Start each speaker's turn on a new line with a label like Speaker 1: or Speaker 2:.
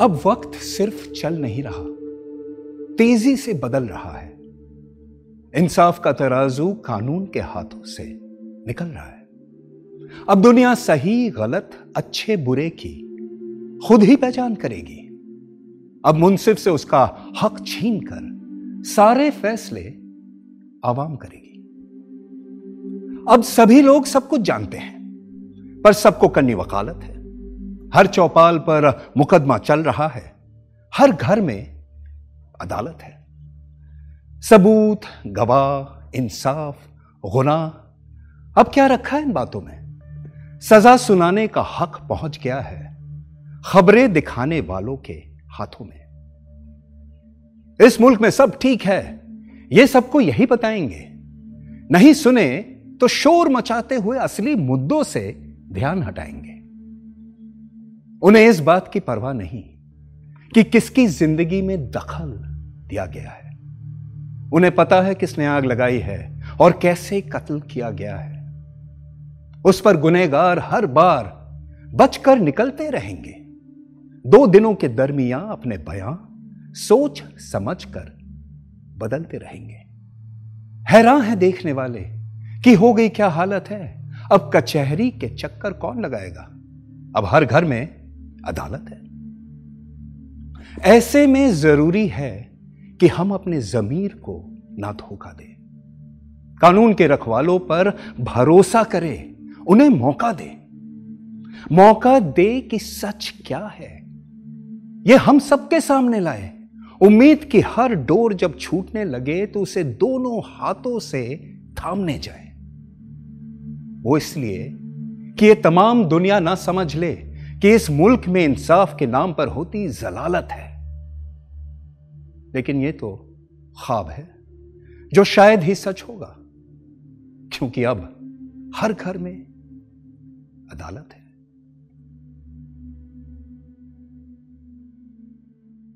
Speaker 1: अब वक्त सिर्फ़ चल नहीं रहा, तेज़ी से बदल रहा है। इंसाफ का तराजू कानून के हाथों से निकल रहा है। अब दुनिया सही, गलत, अच्छे, बुरे की खुद ही पहचान करेगी। अब मुंसिफ से उसका हक छीन कर सारे फैसले आवाम करेगी। अब सभी लोग सब कुछ जानते हैं, पर सबको करनी वकालत है। हर चौपाल पर मुकदमा चल रहा है। हर घर में अदालत है। सबूत, गवाह, इंसाफ गुना अब क्या रखा है इन बातों में? सजा सुनाने का हक पहुँच गया है खबरें दिखाने वालों के हाथों में। इस मुल्क में सब ठीक है, ये सबको यही बताएँगे। नहीं सुने तो शोर मचाते हुए असली मुद्दों से ध्यान हटाएँगे। उन्हें इस बात की परवाह नहीं कि किसकी ज़िंदगी में दखल दिया गया है। उन्हें पता है किसने आग लगाई है और कैसे कत्ल किया गया है। उस पर गुनेगार हर बार बचकर निकलते रहेंगे। दो दिनों के दरमियान अपने बयां सोच समझ कर बदलते रहेंगे। हैरान है देखने वाले कि हो गई क्या हालत है? अब कचहरी के चक्कर कौन लगाएगा? अब हर घर में अदालत है। ऐसे में ज़रूरी है कि हम अपने जमीर को ना धोखा दें। कानून के रखवालों पर भरोसा करें, उन्हें मौका दे। मौका दे कि सच क्या है। यह हम सबके सामने लाए। उम्मीद की हर डोर जब छूटने लगे तो उसे दोनों हाथों से थामने जाए। वो इसलिए कि ये तमाम दुनिया ना समझ ले कि इस मुल्क में इंसाफ के नाम पर होती जलालत है। लेकिन यह तो ख्वाब है, जो शायद ही सच होगा, क्योंकि अब हर घर में अदालत है।